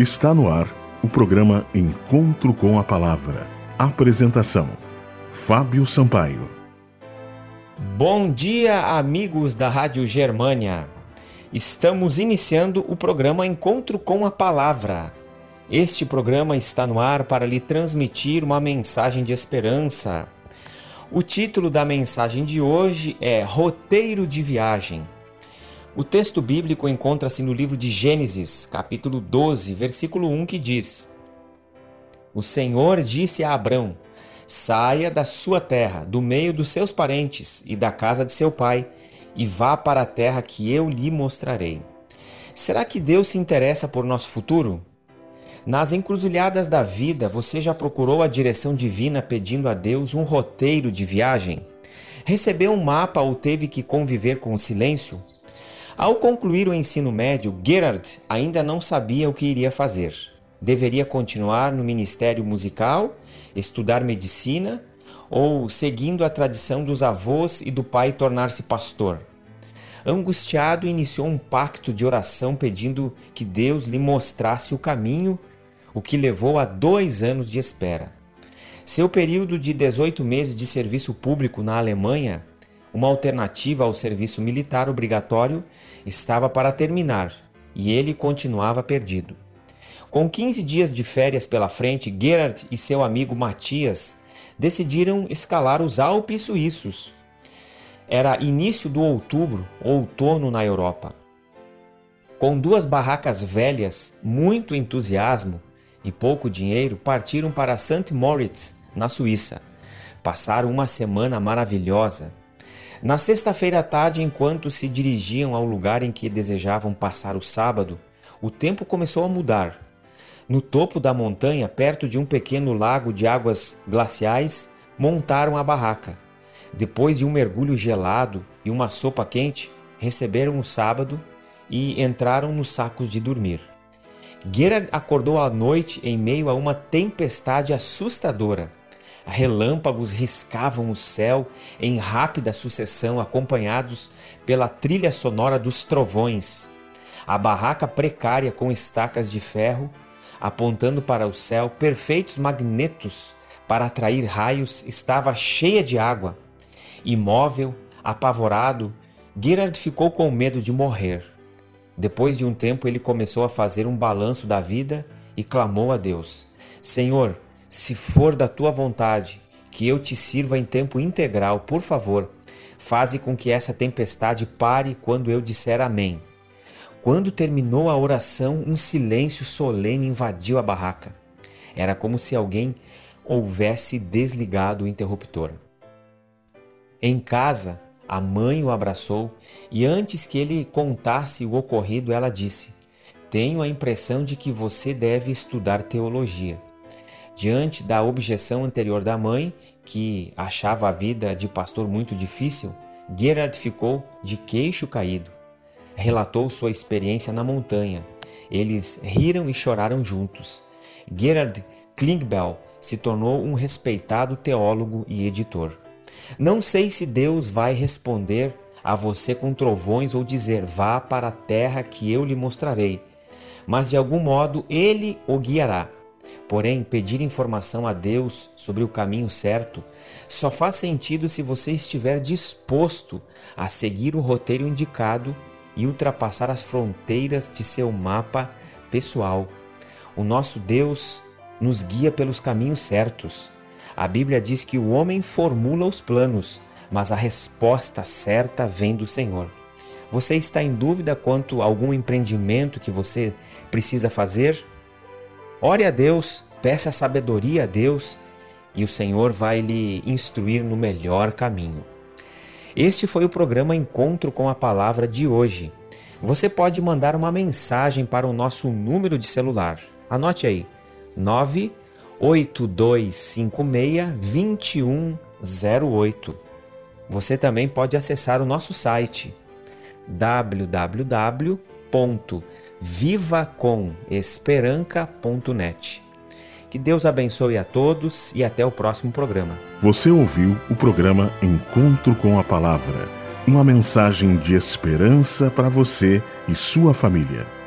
Está no ar o programa Encontro com a Palavra. Apresentação: Fábio Sampaio. Bom dia, amigos da Rádio Germânia. Estamos iniciando o programa Encontro com a Palavra. Este programa está no ar para lhe transmitir uma mensagem de esperança. O título da mensagem de hoje é Roteiro de Viagem. O texto bíblico encontra-se no livro de Gênesis, capítulo 12, versículo 1, que diz: O Senhor disse a Abrão: Saia da sua terra, do meio dos seus parentes e da casa de seu pai, e vá para a terra que eu lhe mostrarei. Será que Deus se interessa por nosso futuro? Nas encruzilhadas da vida, você já procurou a direção divina pedindo a Deus um roteiro de viagem? Recebeu um mapa ou teve que conviver com o silêncio? Ao concluir o ensino médio, Gerard ainda não sabia o que iria fazer. Deveria continuar no ministério musical, estudar medicina ou, seguindo a tradição dos avós e do pai, tornar-se pastor. Angustiado, iniciou um pacto de oração pedindo que Deus lhe mostrasse o caminho, o que levou a dois anos de espera. Seu período de 18 meses de serviço público na Alemanha uma alternativa ao serviço militar obrigatório estava para terminar e ele continuava perdido. Com 15 dias de férias pela frente, Gerard e seu amigo Matias decidiram escalar os Alpes suíços. Era início do outubro, outono na Europa. Com duas barracas velhas, muito entusiasmo e pouco dinheiro, partiram para St. Moritz, na Suíça. Passaram uma semana maravilhosa, na sexta-feira à tarde, enquanto se dirigiam ao lugar em que desejavam passar o sábado, o tempo começou a mudar. No topo da montanha, perto de um pequeno lago de águas glaciais, montaram a barraca. Depois de um mergulho gelado e uma sopa quente, receberam o sábado e entraram nos sacos de dormir. Gerard acordou à noite em meio a uma tempestade assustadora. Relâmpagos riscavam o céu em rápida sucessão, acompanhados pela trilha sonora dos trovões. A barraca precária com estacas de ferro, apontando para o céu perfeitos magnetos para atrair raios, estava cheia de água. Imóvel, apavorado, Gerard ficou com medo de morrer. Depois de um tempo, ele começou a fazer um balanço da vida e clamou a Deus: Senhor, se for da tua vontade que eu te sirva em tempo integral, por favor, faze com que essa tempestade pare quando eu disser amém. Quando terminou a oração, um silêncio solene invadiu a barraca. Era como se alguém houvesse desligado o interruptor. Em casa, a mãe o abraçou e antes que ele contasse o ocorrido, ela disse: Tenho a impressão de que você deve estudar teologia. Diante da objeção anterior da mãe, que achava a vida de pastor muito difícil, Gerard ficou de queixo caído. Relatou sua experiência na montanha. Eles riram e choraram juntos. Gerard Klingbell se tornou um respeitado teólogo e editor. Não sei se Deus vai responder a você com trovões ou dizer vá para a terra que eu lhe mostrarei, mas de algum modo ele o guiará. Porém, pedir informação a Deus sobre o caminho certo só faz sentido se você estiver disposto a seguir o roteiro indicado e ultrapassar as fronteiras de seu mapa pessoal. O nosso Deus nos guia pelos caminhos certos. A Bíblia diz que o homem formula os planos, mas a resposta certa vem do Senhor. Você está em dúvida quanto a algum empreendimento que você precisa fazer? Ore a Deus, peça sabedoria a Deus e o Senhor vai lhe instruir no melhor caminho. Este foi o programa Encontro com a Palavra de hoje. Você pode mandar uma mensagem para o nosso número de celular. Anote aí: 98256-2108. Você também pode acessar o nosso site www vivacomesperanca.net. Que Deus abençoe a todos e até o próximo programa. Você ouviu o programa Encontro com a Palavra uma mensagem de esperança para você e sua família.